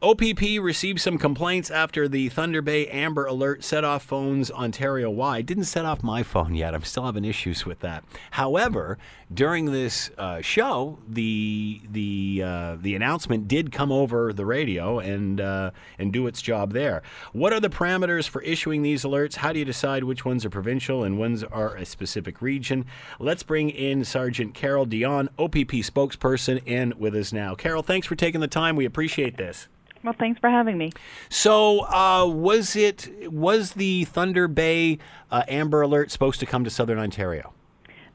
OPP received some complaints after the Thunder Bay Amber Alert set off phones Ontario wide. Didn't set off my phone yet. I'm still having issues with that. However, during this uh, show, the the uh, the announcement did come over the radio and uh, and do its job there. What are the parameters for issuing these alerts? How do you decide which ones are provincial and ones are a specific region? Let's bring in Sergeant Carolle Dionne, OPP spokesperson, in with us now. Carolle, thanks for taking the time. We appreciate this. Well, thanks for having me. So, uh, was it was the Thunder Bay uh, Amber Alert supposed to come to Southern Ontario?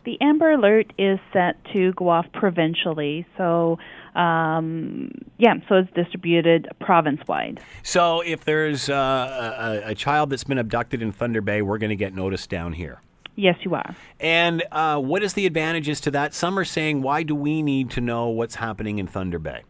The Amber Alert is set to go off provincially, so um, yeah, so it's distributed province wide. So, if there's uh, a, a, child that's been abducted in Thunder Bay, we're going to get notice down here. Yes, you are. And uh, what is the advantages to that? Some are saying, why do we need to know what's happening in Thunder Bay?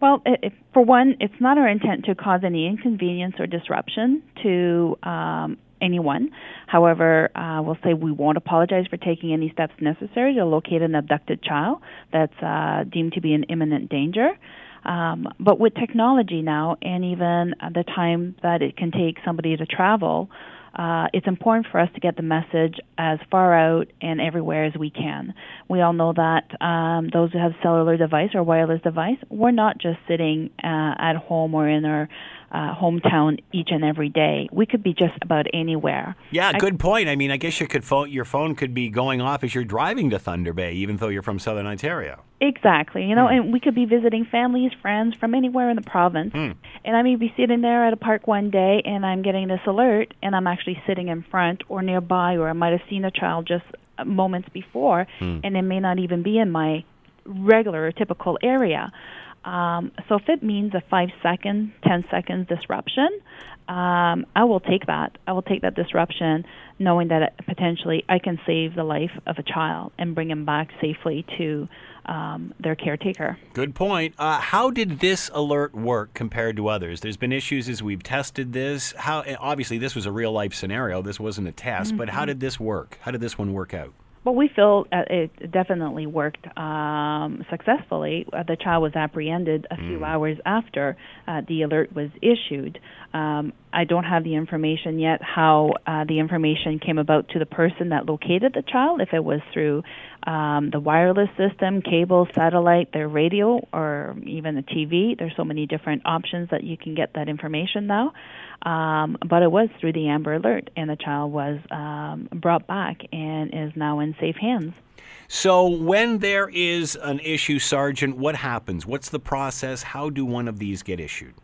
Well, it, for one, it's not our intent to cause any inconvenience or disruption to um, anyone. However, uh, we'll say we won't apologize for taking any steps necessary to locate an abducted child that's uh, deemed to be in imminent danger. Um, but with technology now, and even the time that it can take somebody to travel, uh, it's important for us to get the message as far out and everywhere as we can. We all know that um, those who have cellular device or wireless device, we're not just sitting uh, at home or in our uh, hometown each and every day. We could be just about anywhere. Yeah, good I, point. I mean, I guess you could phone, your phone could be going off as you're driving to Thunder Bay, even though you're from Southern Ontario. Exactly. You know, mm. and we could be visiting families, friends from anywhere in the province. Mm. And I may be sitting there at a park one day and I'm getting this alert and I'm actually sitting in front or nearby or I might have seen a child just moments before mm. and it may not even be in my regular or typical area. Um, so if it means a five second, ten seconds disruption, um, I will take that. I will take that disruption, knowing that potentially I can save the life of a child and bring him back safely to um, their caretaker. Good point. Uh, how did this alert work compared to others? There's been issues as we've tested this. How obviously this was a real life scenario. This wasn't a test, mm-hmm. but how mm-hmm. did this work? How did this one work out? Well, we feel uh, it definitely worked um, successfully. Uh, the child was apprehended a few mm. hours after uh, the alert was issued. Um, I don't have the information yet how uh, the information came about to the person that located the child, if it was through um, the wireless system, cable, satellite, their radio, or even the TV. There's so many different options that you can get that information now. Um, but it was through the Amber Alert, and the child was um, brought back and is now in safe hands. So, when there is an issue, Sergeant, what happens? What's the process? How do one of these get issued?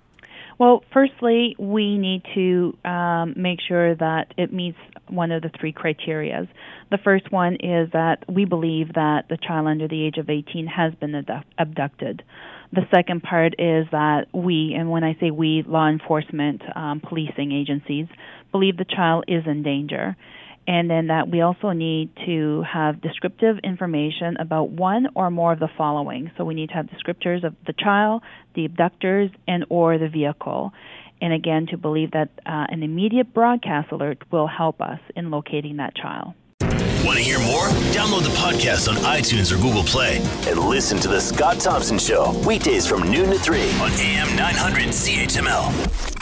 Well, firstly, we need to um, make sure that it meets one of the three criterias. The first one is that we believe that the child under the age of 18 has been abducted. The second part is that we, and when I say we, law enforcement, um, policing agencies, believe the child is in danger and then that we also need to have descriptive information about one or more of the following. So we need to have descriptors of the child, the abductors, and or the vehicle. And again, to believe that uh, an immediate broadcast alert will help us in locating that child. Want to hear more? Download the podcast on iTunes or Google Play and listen to The Scott Thompson Show weekdays from noon to 3 on AM 900 CHML.